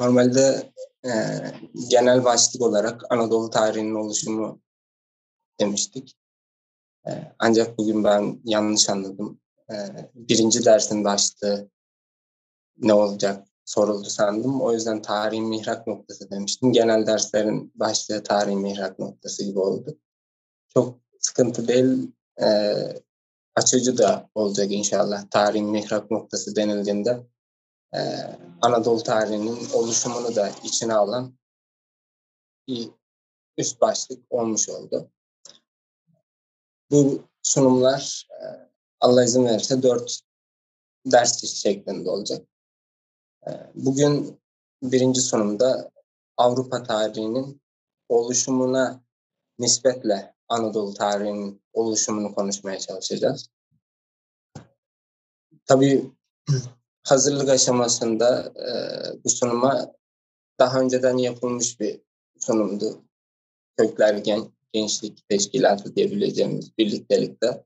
Normalde e, genel başlık olarak Anadolu tarihinin oluşumu demiştik. E, ancak bugün ben yanlış anladım. E, birinci dersin başlığı ne olacak soruldu sandım. O yüzden tarihin mihrak noktası demiştim. Genel derslerin başlığı tarihin mihrak noktası gibi oldu. Çok sıkıntı değil. E, açıcı da olacak inşallah tarihin mihrak noktası denildiğinde e, Anadolu tarihinin oluşumunu da içine alan bir üst başlık olmuş oldu. Bu sunumlar e, Allah izin verirse dört ders şeklinde olacak. E, bugün birinci sunumda Avrupa tarihinin oluşumuna nispetle Anadolu tarihinin oluşumunu konuşmaya çalışacağız. Tabii hazırlık aşamasında e, bu sunuma daha önceden yapılmış bir sunumdu. Kökler Gen Gençlik Teşkilatı diyebileceğimiz birliktelikte.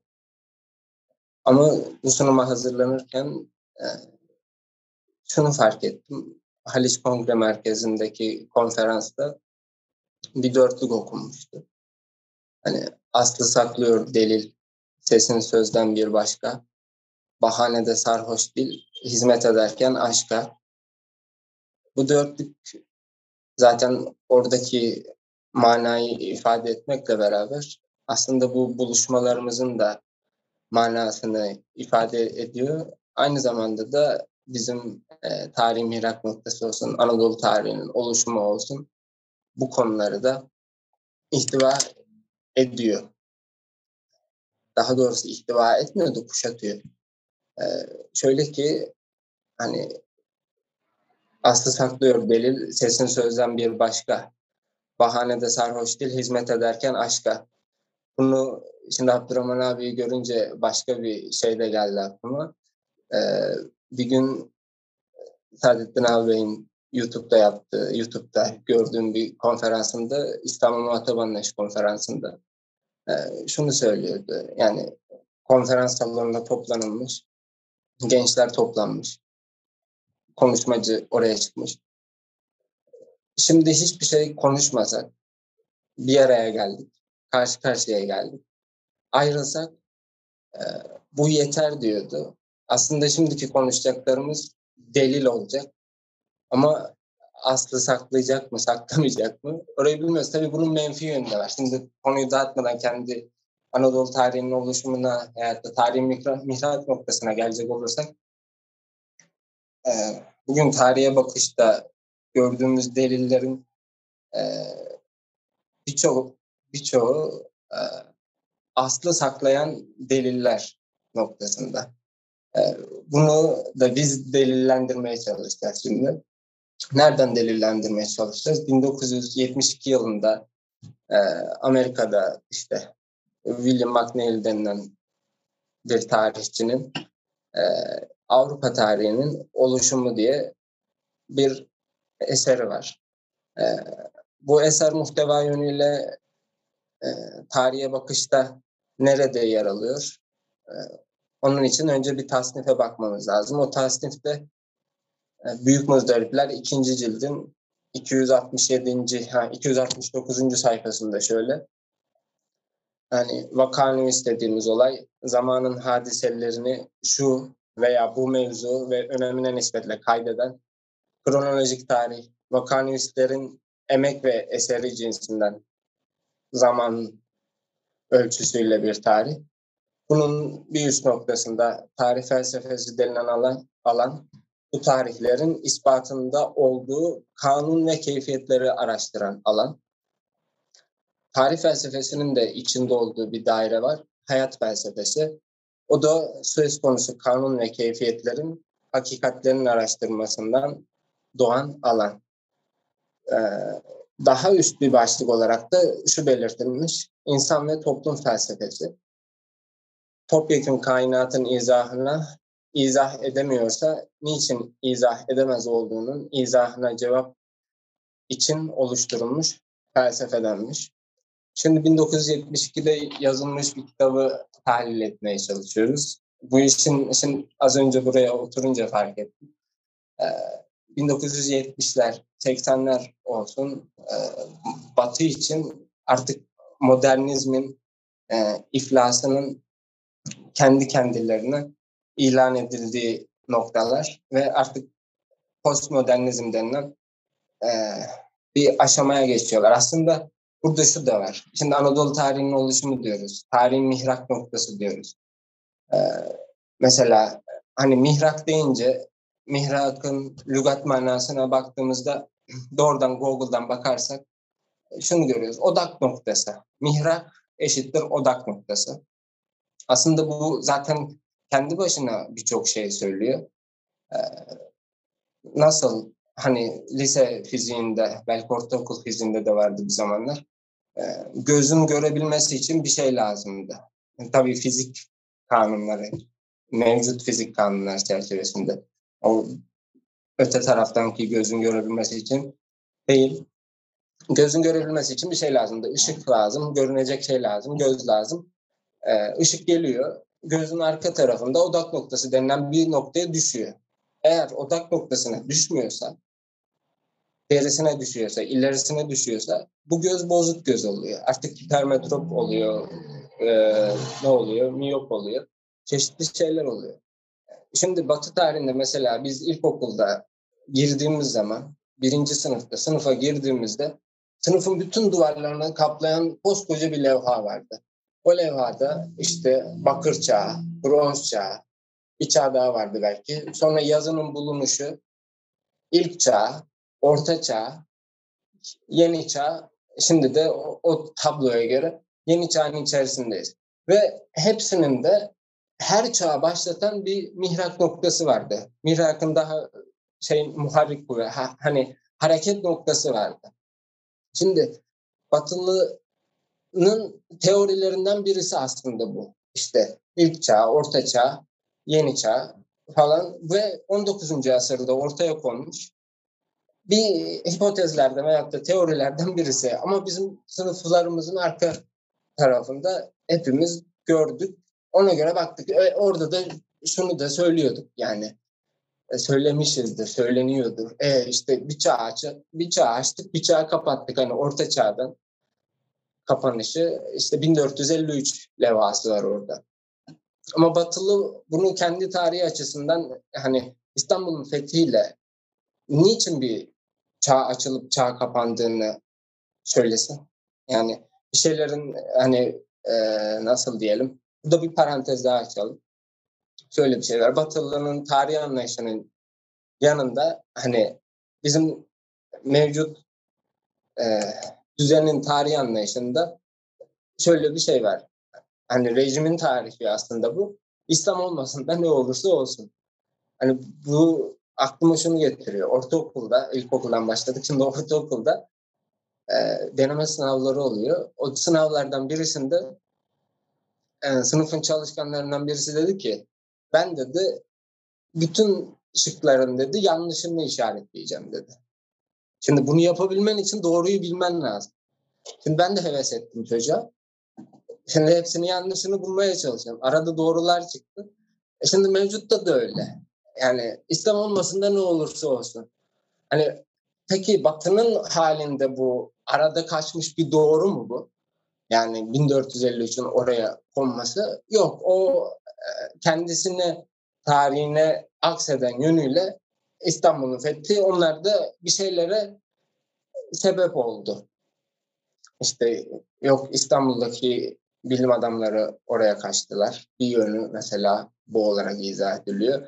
Ama bu sunuma hazırlanırken e, şunu fark ettim. Haliç Kongre Merkezi'ndeki konferansta bir dörtlük okunmuştu. Hani aslı saklıyor delil, sesin sözden bir başka. Bahanede sarhoş dil, hizmet ederken aşka. Bu dörtlük zaten oradaki manayı ifade etmekle beraber aslında bu buluşmalarımızın da manasını ifade ediyor. Aynı zamanda da bizim e, tarih mirak noktası olsun, Anadolu tarihinin oluşumu olsun bu konuları da ihtiva ediyor. Daha doğrusu ihtiva etmiyor da kuşatıyor. Şöyle ki hani aslı saklıyor delil, sesin sözden bir başka. Bahanede sarhoş değil, hizmet ederken aşka. Bunu şimdi Abdurrahman abiyi görünce başka bir şey de geldi aklıma. Ee, bir gün Saadettin ağabeyin YouTube'da yaptığı, YouTube'da gördüğüm bir konferansında, İstanbul Muhatap Anlayış konferansında e, şunu söylüyordu. Yani konferans salonunda toplanılmış, gençler toplanmış, konuşmacı oraya çıkmış. Şimdi hiçbir şey konuşmasak, bir araya geldik, karşı karşıya geldik. Ayrılsak e, bu yeter diyordu. Aslında şimdiki konuşacaklarımız delil olacak. Ama aslı saklayacak mı, saklamayacak mı? Orayı bilmiyoruz. Tabii bunun menfi yönü de var. Şimdi konuyu dağıtmadan kendi Anadolu tarihinin oluşumuna ya da tarihin mihrak noktasına gelecek olursak e, bugün tarihe bakışta gördüğümüz delillerin e, birçoğu birçoğu e, aslı saklayan deliller noktasında. E, bunu da biz delillendirmeye çalışacağız şimdi. Nereden delillendirmeye çalışacağız? 1972 yılında e, Amerika'da işte William McNeil denilen bir tarihçinin e, Avrupa tarihinin oluşumu diye bir eseri var. E, bu eser muhteva yönüyle e, tarihe bakışta nerede yer alıyor? E, onun için önce bir tasnife bakmamız lazım. O tasnifte e, Büyük Muzdaripler ikinci cildin 267. Ha, 269. sayfasında şöyle. Yani vakanü istediğimiz olay zamanın hadiselerini şu veya bu mevzu ve önemine nispetle kaydeden kronolojik tarih, vakanüistlerin emek ve eseri cinsinden zaman ölçüsüyle bir tarih. Bunun bir üst noktasında tarih felsefesi denilen alan, alan bu tarihlerin ispatında olduğu kanun ve keyfiyetleri araştıran alan. Tarih felsefesinin de içinde olduğu bir daire var. Hayat felsefesi. O da söz konusu kanun ve keyfiyetlerin hakikatlerin araştırmasından doğan alan. Ee, daha üst bir başlık olarak da şu belirtilmiş. insan ve toplum felsefesi. Topyekun kainatın izahına izah edemiyorsa niçin izah edemez olduğunun izahına cevap için oluşturulmuş felsefedenmiş. Şimdi 1972'de yazılmış bir kitabı tahlil etmeye çalışıyoruz. Bu işin, işin az önce buraya oturunca fark ettim. Ee, 1970'ler, 80'ler olsun e, Batı için artık modernizmin e, iflasının kendi kendilerine ilan edildiği noktalar ve artık postmodernizm denilen e, bir aşamaya geçiyorlar. Aslında burada şu da var. Şimdi Anadolu tarihinin oluşumu diyoruz. Tarihin mihrak noktası diyoruz. E, mesela hani mihrak deyince mihrakın lügat manasına baktığımızda doğrudan Google'dan bakarsak şunu görüyoruz. Odak noktası. Mihrak eşittir odak noktası. Aslında bu zaten kendi başına birçok şey söylüyor. Ee, nasıl hani lise fiziğinde, belki ortaokul fiziğinde de vardı bir zamanlar. Gözün görebilmesi için bir şey lazımdı. Yani tabii fizik kanunları, mevcut fizik kanunlar çerçevesinde. O öte taraftan ki gözün görebilmesi için değil. Gözün görebilmesi için bir şey lazımdı. Işık lazım, görünecek şey lazım, göz lazım. Ee, ışık geliyor, gözün arka tarafında odak noktası denilen bir noktaya düşüyor. Eğer odak noktasına düşmüyorsa, gerisine düşüyorsa, ilerisine düşüyorsa bu göz bozuk göz oluyor. Artık hipermetrop oluyor, e, ne oluyor, miyop oluyor. Çeşitli şeyler oluyor. Şimdi Batı tarihinde mesela biz ilkokulda girdiğimiz zaman, birinci sınıfta, sınıfa girdiğimizde sınıfın bütün duvarlarını kaplayan koskoca bir levha vardı. O levhada işte bakır çağı, bronz çağı, bir çağ daha vardı belki. Sonra yazının bulunuşu, ilk çağ, orta çağ, yeni çağ. Şimdi de o, o tabloya göre yeni çağın içerisindeyiz. Ve hepsinin de her çağı başlatan bir mihrak noktası vardı. Mihrakın daha şey muharrik kuvvet, ha, hani hareket noktası vardı. Şimdi Batılı'nın teorilerinden birisi aslında bu. İşte ilk çağ, orta çağ, yeni çağ falan ve 19. asırda ortaya konmuş bir hipotezlerden veyahut da teorilerden birisi. Ama bizim sınıflarımızın arka tarafında hepimiz gördük. Ona göre baktık. E, orada da şunu da söylüyorduk yani. E, söylemişizdir, söyleniyordur. E işte bir çağ açıp, bir çağ açtık, bir çağ kapattık. Hani orta çağdan kapanışı işte 1453 levhası var orada. Ama Batılı bunu kendi tarihi açısından hani İstanbul'un fethiyle niçin bir çağ açılıp çağ kapandığını söylesin. Yani bir şeylerin hani e, nasıl diyelim burada bir parantez daha açalım. Şöyle bir şey var. Batılı'nın tarih anlayışının yanında hani bizim mevcut e, düzenin tarih anlayışında şöyle bir şey var. Hani rejimin tarihi aslında bu. İslam olmasın da ne olursa olsun. Hani bu aklıma şunu getiriyor. Ortaokulda, ilkokuldan başladık. Şimdi ortaokulda e, deneme sınavları oluyor. O sınavlardan birisinde e, sınıfın çalışkanlarından birisi dedi ki ben dedi bütün şıkların dedi yanlışını işaretleyeceğim dedi. Şimdi bunu yapabilmen için doğruyu bilmen lazım. Şimdi ben de heves ettim çocuğa. Şimdi hepsini yanlışını bulmaya çalışıyorum. Arada doğrular çıktı. E şimdi mevcutta da öyle. Yani İslam olmasın da ne olursa olsun. Hani peki Batı'nın halinde bu arada kaçmış bir doğru mu bu? Yani 1453'ün oraya konması yok. O e, kendisine tarihine akseden yönüyle İstanbul'un fethi onlar da bir şeylere sebep oldu. İşte yok İstanbul'daki bilim adamları oraya kaçtılar. Bir yönü mesela bu olarak izah ediliyor.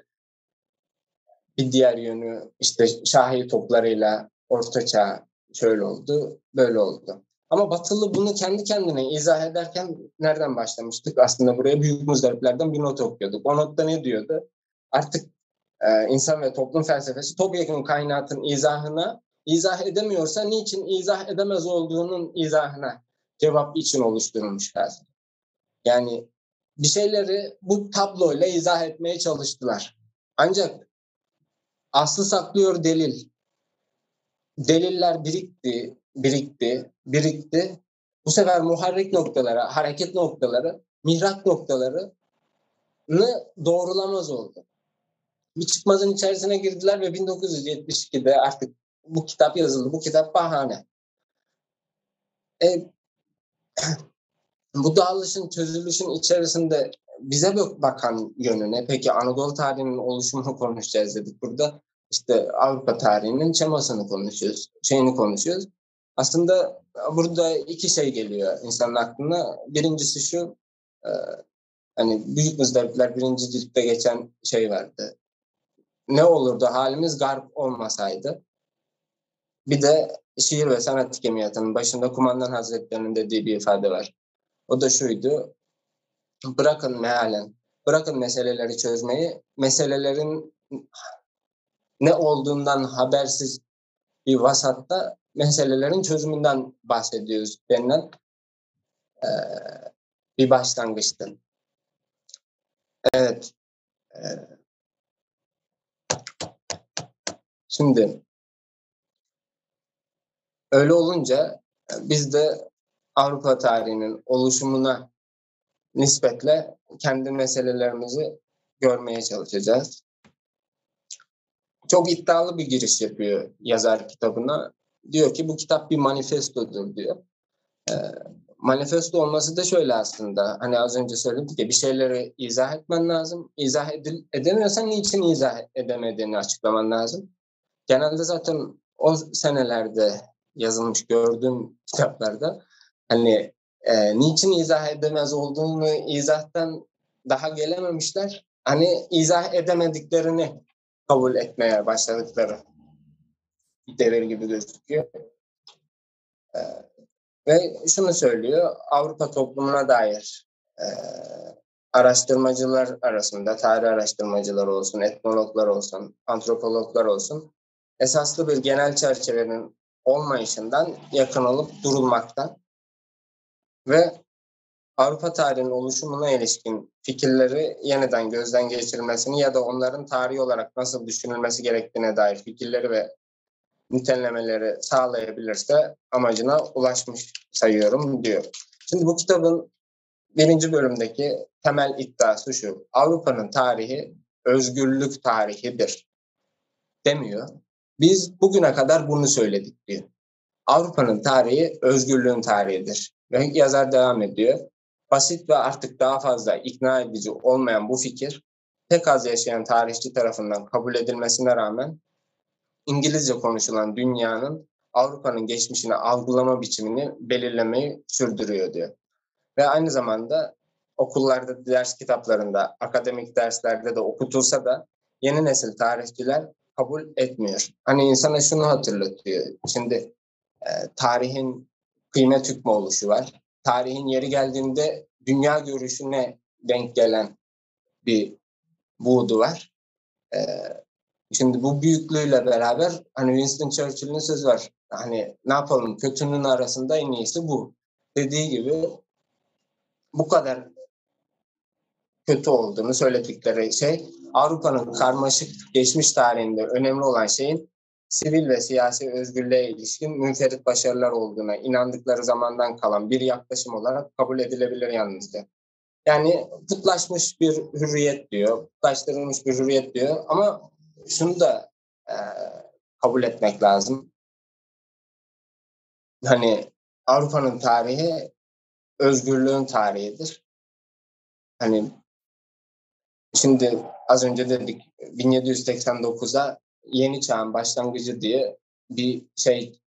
Bir diğer yönü işte Şahi toplarıyla Ortaçağ şöyle oldu, böyle oldu. Ama Batılı bunu kendi kendine izah ederken nereden başlamıştık? Aslında buraya büyük muzdariplerden bir not okuyorduk. O notta ne diyordu? Artık e, insan ve toplum felsefesi topyekun kainatın izahına izah edemiyorsa niçin izah edemez olduğunun izahına cevap için oluşturulmuş felsefe. Yani bir şeyleri bu tabloyla izah etmeye çalıştılar. Ancak aslı saklıyor delil. Deliller birikti, birikti, birikti. Bu sefer muharrik noktalara, hareket noktaları, mihrak noktalarını doğrulamaz oldu. bir çıkmazın içerisine girdiler ve 1972'de artık bu kitap yazıldı. Bu kitap bahane. E, bu dağılışın, çözülüşün içerisinde bize bakan yönüne, peki Anadolu tarihinin oluşumunu konuşacağız dedik burada. İşte Avrupa tarihinin çamasını konuşuyoruz, şeyini konuşuyoruz. Aslında burada iki şey geliyor insanın aklına. Birincisi şu, e, hani Büyük Muzdaripler birinci ciltte geçen şey vardı. Ne olurdu halimiz garp olmasaydı? Bir de şiir ve sanat hikemiyatının başında kumandan hazretlerinin dediği bir ifade var. O da şuydu. Bırakın mealen, bırakın meseleleri çözmeyi, meselelerin ne olduğundan habersiz bir vasatta meselelerin çözümünden bahsediyoruz denilen e, bir başlangıçtı. Evet. E, şimdi öyle olunca biz de Avrupa tarihinin oluşumuna nispetle kendi meselelerimizi görmeye çalışacağız. Çok iddialı bir giriş yapıyor yazar kitabına. Diyor ki bu kitap bir manifestodur diyor. E, manifesto olması da şöyle aslında. Hani az önce söyledik ya bir şeyleri izah etmen lazım. İzah edil, edemiyorsan niçin izah edemediğini açıklaman lazım. Genelde zaten o senelerde yazılmış gördüğüm kitaplarda hani e, niçin izah edemez olduğunu izahtan daha gelememişler. Hani izah edemediklerini kabul etmeye başladıkları bir devir gibi gözüküyor. E, ve şunu söylüyor, Avrupa toplumuna dair e, araştırmacılar arasında, tarih araştırmacılar olsun, etnologlar olsun, antropologlar olsun, esaslı bir genel çerçevenin olmayışından yakın olup durulmakta ve Avrupa tarihinin oluşumuna ilişkin fikirleri yeniden gözden geçirilmesini ya da onların tarihi olarak nasıl düşünülmesi gerektiğine dair fikirleri ve nitelemeleri sağlayabilirse amacına ulaşmış sayıyorum diyor. Şimdi bu kitabın birinci bölümdeki temel iddiası şu. Avrupa'nın tarihi özgürlük tarihidir demiyor. Biz bugüne kadar bunu söyledik diyor. Avrupa'nın tarihi özgürlüğün tarihidir. Ve yazar devam ediyor. Basit ve artık daha fazla ikna edici olmayan bu fikir pek az yaşayan tarihçi tarafından kabul edilmesine rağmen İngilizce konuşulan dünyanın Avrupa'nın geçmişini algılama biçimini belirlemeyi sürdürüyor diyor. Ve aynı zamanda okullarda, ders kitaplarında, akademik derslerde de okutulsa da yeni nesil tarihçiler kabul etmiyor. Hani insana şunu hatırlatıyor. Şimdi e, tarihin kıymet hükmü oluşu var. Tarihin yeri geldiğinde dünya görüşüne denk gelen bir buğdu var. E, Şimdi bu büyüklüğüyle beraber hani Winston Churchill'in sözü var. Hani ne yapalım kötünün arasında en iyisi bu. Dediği gibi bu kadar kötü olduğunu söyledikleri şey Avrupa'nın karmaşık geçmiş tarihinde önemli olan şeyin sivil ve siyasi özgürlüğe ilişkin münferit başarılar olduğuna inandıkları zamandan kalan bir yaklaşım olarak kabul edilebilir yalnızca. Yani putlaşmış bir hürriyet diyor, putlaştırılmış bir hürriyet diyor ama şunu da e, kabul etmek lazım. Hani Avrupa'nın tarihi özgürlüğün tarihidir. Hani şimdi az önce dedik 1789'a yeni çağın başlangıcı diye bir şey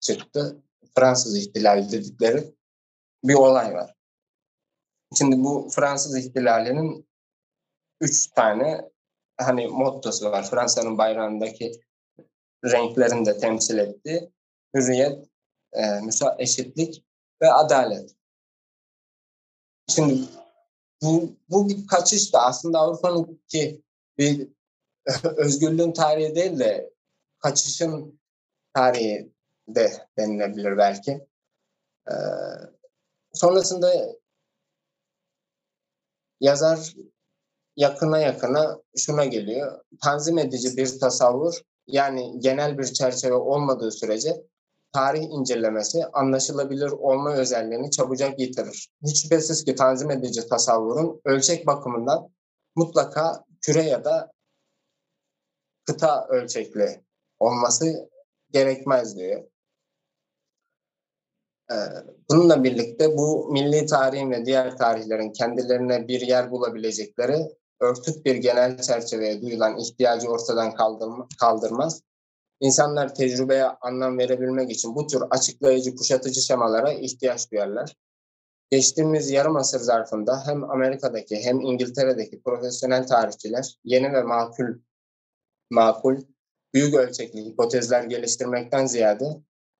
çıktı. Fransız ihtilali dedikleri bir olay var. Şimdi bu Fransız ihtilalinin üç tane hani mottosu var. Fransa'nın bayrağındaki renklerini de temsil etti. Hürriyet, e, müsa eşitlik ve adalet. Şimdi bu, bu bir kaçış da aslında Avrupa'nın ki bir özgürlüğün tarihi değil de kaçışın tarihi de denilebilir belki. Ee, sonrasında yazar yakına yakına şuna geliyor. Tanzim edici bir tasavvur yani genel bir çerçeve olmadığı sürece tarih incelemesi anlaşılabilir olma özelliğini çabucak yitirir. Hiç şüphesiz ki tanzim edici tasavvurun ölçek bakımından mutlaka küre ya da kıta ölçekli olması gerekmez diyor. Ee, bununla birlikte bu milli tarihin ve diğer tarihlerin kendilerine bir yer bulabilecekleri örtük bir genel çerçeveye duyulan ihtiyacı ortadan kaldırmaz. İnsanlar tecrübeye anlam verebilmek için bu tür açıklayıcı, kuşatıcı şemalara ihtiyaç duyarlar. Geçtiğimiz yarım asır zarfında hem Amerika'daki hem İngiltere'deki profesyonel tarihçiler yeni ve makul, makul, büyük ölçekli hipotezler geliştirmekten ziyade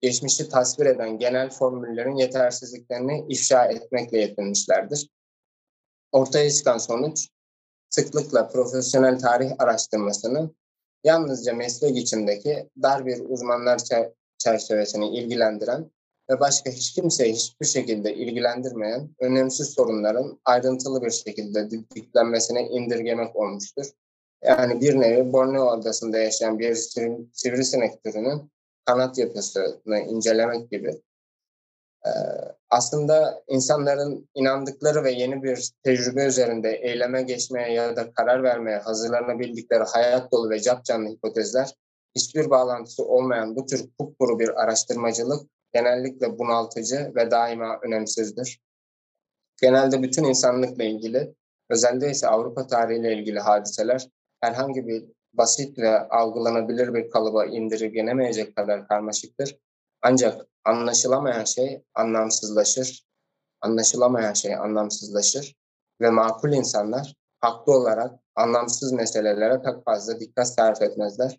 geçmişi tasvir eden genel formüllerin yetersizliklerini ifşa etmekle yetinmişlerdir. Ortaya çıkan sonuç, sıklıkla profesyonel tarih araştırmasını yalnızca meslek içindeki dar bir uzmanlar çerçevesini ilgilendiren ve başka hiç kimseyi hiçbir şekilde ilgilendirmeyen önemsiz sorunların ayrıntılı bir şekilde didiklenmesine indirgemek olmuştur. Yani bir nevi Borneo adasında yaşayan bir sivrisinek türünün kanat yapısını incelemek gibi. Ee, aslında insanların inandıkları ve yeni bir tecrübe üzerinde eyleme geçmeye ya da karar vermeye hazırlanabildikleri hayat dolu ve cap canlı hipotezler hiçbir bağlantısı olmayan bu tür kupkuru bir araştırmacılık genellikle bunaltıcı ve daima önemsizdir. Genelde bütün insanlıkla ilgili, özellikle ise Avrupa tarihiyle ilgili hadiseler herhangi bir basit ve algılanabilir bir kalıba indirgenemeyecek kadar karmaşıktır. Ancak anlaşılamayan şey anlamsızlaşır. Anlaşılamayan şey anlamsızlaşır ve makul insanlar haklı olarak anlamsız meselelere pek fazla dikkat sarf etmezler.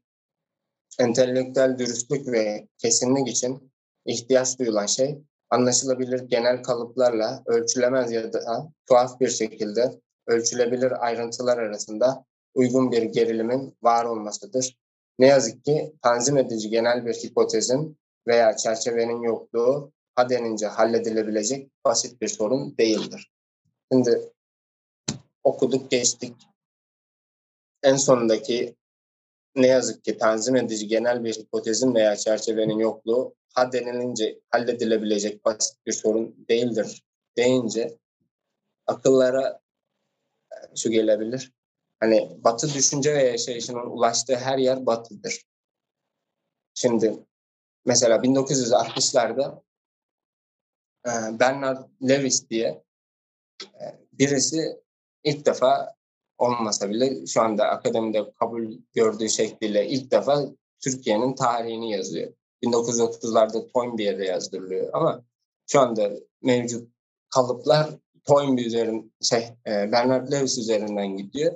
Entelektüel dürüstlük ve kesinlik için ihtiyaç duyulan şey anlaşılabilir genel kalıplarla ölçülemez ya da tuhaf bir şekilde ölçülebilir ayrıntılar arasında uygun bir gerilimin var olmasıdır. Ne yazık ki tanzim edici genel bir hipotezin veya çerçevenin yokluğu ha denince halledilebilecek basit bir sorun değildir. Şimdi okuduk geçtik. En sonundaki ne yazık ki tanzim edici genel bir hipotezin veya çerçevenin yokluğu ha denilince halledilebilecek basit bir sorun değildir deyince akıllara şu gelebilir. Hani batı düşünce ve yaşayışının ulaştığı her yer batıdır. Şimdi mesela 1960'larda e, Bernard Lewis diye e, birisi ilk defa olmasa bile şu anda akademide kabul gördüğü şekliyle ilk defa Türkiye'nin tarihini yazıyor. 1930'larda Toynbee'de yazdırılıyor ama şu anda mevcut kalıplar Toynbee üzerinden şey e, Bernard Lewis üzerinden gidiyor.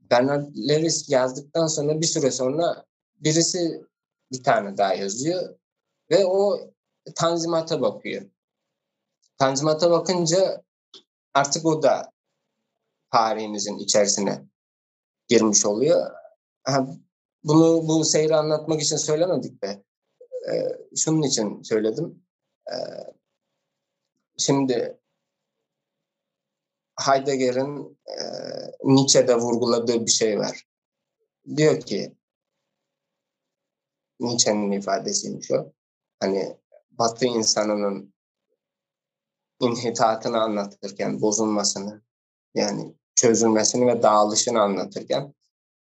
Bernard Lewis yazdıktan sonra bir süre sonra birisi bir tane daha yazıyor ve o tanzimata bakıyor. Tanzimata bakınca artık o da tarihimizin içerisine girmiş oluyor. bunu bu seyri anlatmak için söylemedik de e, şunun için söyledim. E, şimdi Heidegger'in e, Nietzsche'de vurguladığı bir şey var. Diyor ki Nietzsche'nin ifadesiymiş o. Hani Batı insanının inhitatını anlatırken, bozulmasını, yani çözülmesini ve dağılışını anlatırken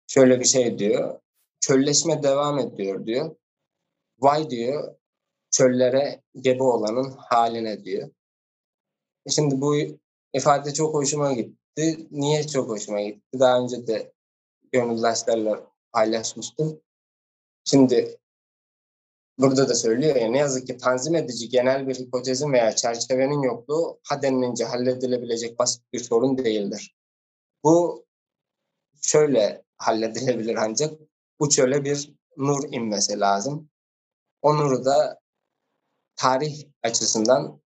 şöyle bir şey diyor. Çölleşme devam ediyor diyor. Vay diyor çöllere gebe olanın haline diyor. Şimdi bu ifade çok hoşuma gitti. Niye çok hoşuma gitti? Daha önce de gönüldaşlarla paylaşmıştım. Şimdi burada da söylüyor ya ne yazık ki tanzim edici genel bir hipotezin veya çerçevenin yokluğu ha denilince halledilebilecek basit bir sorun değildir. Bu şöyle halledilebilir ancak bu şöyle bir nur inmesi lazım. O nuru da tarih açısından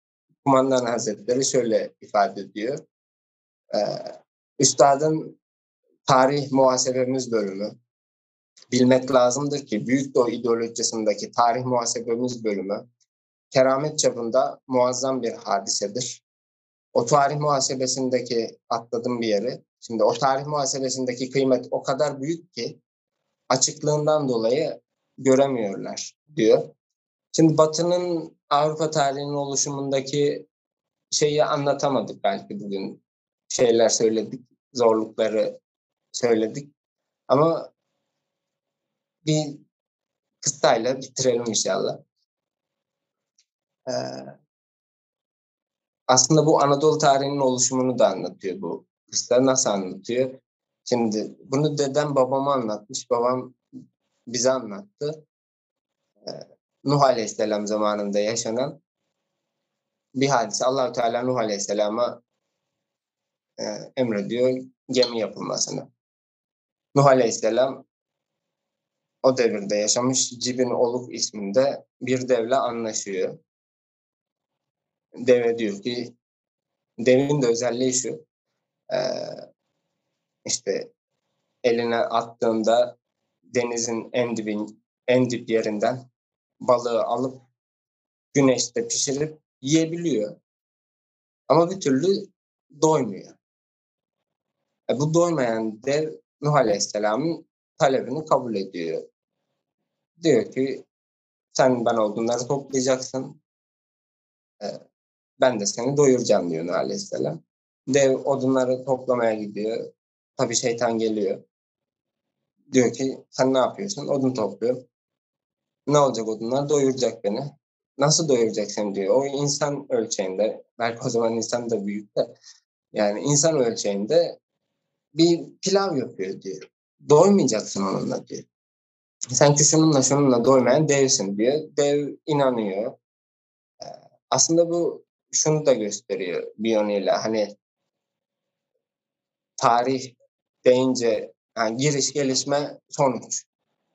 Kumandan Hazretleri şöyle ifade ediyor. Ee, Üstadın tarih muhasebemiz bölümü, bilmek lazımdır ki Büyük Doğu ideolojisindeki tarih muhasebemiz bölümü keramet çapında muazzam bir hadisedir. O tarih muhasebesindeki atladım bir yeri. Şimdi o tarih muhasebesindeki kıymet o kadar büyük ki açıklığından dolayı göremiyorlar diyor. Şimdi Batı'nın Avrupa tarihinin oluşumundaki şeyi anlatamadık belki bugün. Şeyler söyledik, zorlukları söyledik. Ama bir kıssayla bitirelim inşallah. Ee, aslında bu Anadolu tarihinin oluşumunu da anlatıyor bu kıssa. Nasıl anlatıyor? Şimdi bunu dedem babama anlatmış. Babam bize anlattı. Ee, Nuh Aleyhisselam zamanında yaşanan bir hadise. Allahu Teala Nuh Aleyhisselam'a e, emrediyor gemi yapılmasını. Nuh Aleyhisselam o devirde yaşamış Cibin Oluk isminde bir devle anlaşıyor. Deve diyor ki devin de özelliği şu e, işte eline attığında denizin en dibin en dip yerinden balığı alıp güneşte pişirip yiyebiliyor. Ama bir türlü doymuyor. E bu doymayan dev Nuh Aleyhisselam'ın talebini kabul ediyor. Diyor ki sen ben olduğunları toplayacaksın. E, ben de seni doyuracağım diyor Nuh Aleyhisselam. Dev odunları toplamaya gidiyor. Tabii şeytan geliyor. Diyor ki sen ne yapıyorsun? Odun topluyor. Ne olacak odunlar? Doyuracak beni. Nasıl doyuracaksın diyor. O insan ölçeğinde, belki o zaman insan da büyük de, yani insan ölçeğinde bir pilav yapıyor diyor. Doymayacaksın onunla diyor. Sen ki şununla şununla doymayan devsin diyor. Dev inanıyor. Ee, aslında bu şunu da gösteriyor bir yönüyle. Hani tarih deyince yani giriş, gelişme, sonuç.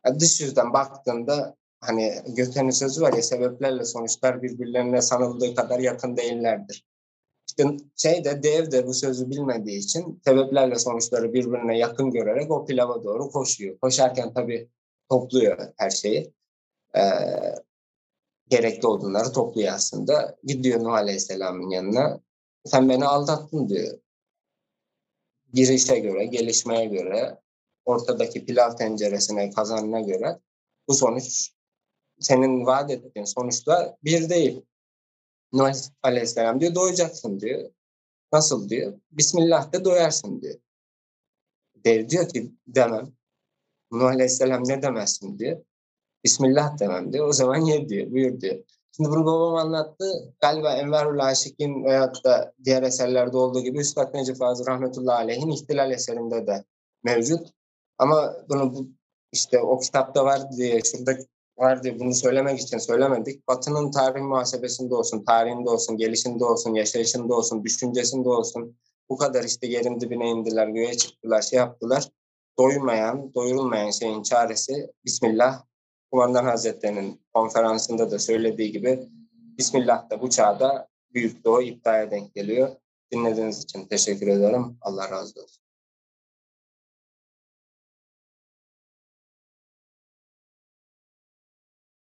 Yani dış yüzden baktığında hani Göte'nin sözü var ya sebeplerle sonuçlar birbirlerine sanıldığı kadar yakın değillerdir. İşte şey de dev de bu sözü bilmediği için sebeplerle sonuçları birbirine yakın görerek o pilava doğru koşuyor. Koşarken tabii topluyor her şeyi. Ee, gerekli odunları topluyor aslında. Gidiyor Nuh Aleyhisselam'ın yanına. Sen beni aldattın diyor. Girişe göre, gelişmeye göre, ortadaki pilav tenceresine, kazanına göre bu sonuç senin vaat ettiğin sonuçla bir değil. Nuh Aleyhisselam diyor doyacaksın diyor. Nasıl diyor? Bismillah de doyarsın diyor. Dev diyor ki demem. Nuh Aleyhisselam ne demezsin diyor. Bismillah demem diyor. O zaman ye diyor. Buyur diyor. Şimdi bunu babam anlattı. Galiba Enverul Aşik'in veyahut da diğer eserlerde olduğu gibi Üstad Necip Fazıl Rahmetullahi Aleyh'in İhtilal eserinde de mevcut. Ama bunu bu, işte o kitapta var diye şurada var diye bunu söylemek için söylemedik. Batı'nın tarih muhasebesinde olsun, tarihinde olsun, gelişinde olsun, yaşayışında olsun, düşüncesinde olsun. Bu kadar işte yerin dibine indiler, göğe çıktılar, şey yaptılar. Doymayan, doyurulmayan şeyin çaresi Bismillah. Kumandan Hazretleri'nin konferansında da söylediği gibi Bismillah da bu çağda büyük doğu iddiaya denk geliyor. Dinlediğiniz için teşekkür ederim. Allah razı olsun.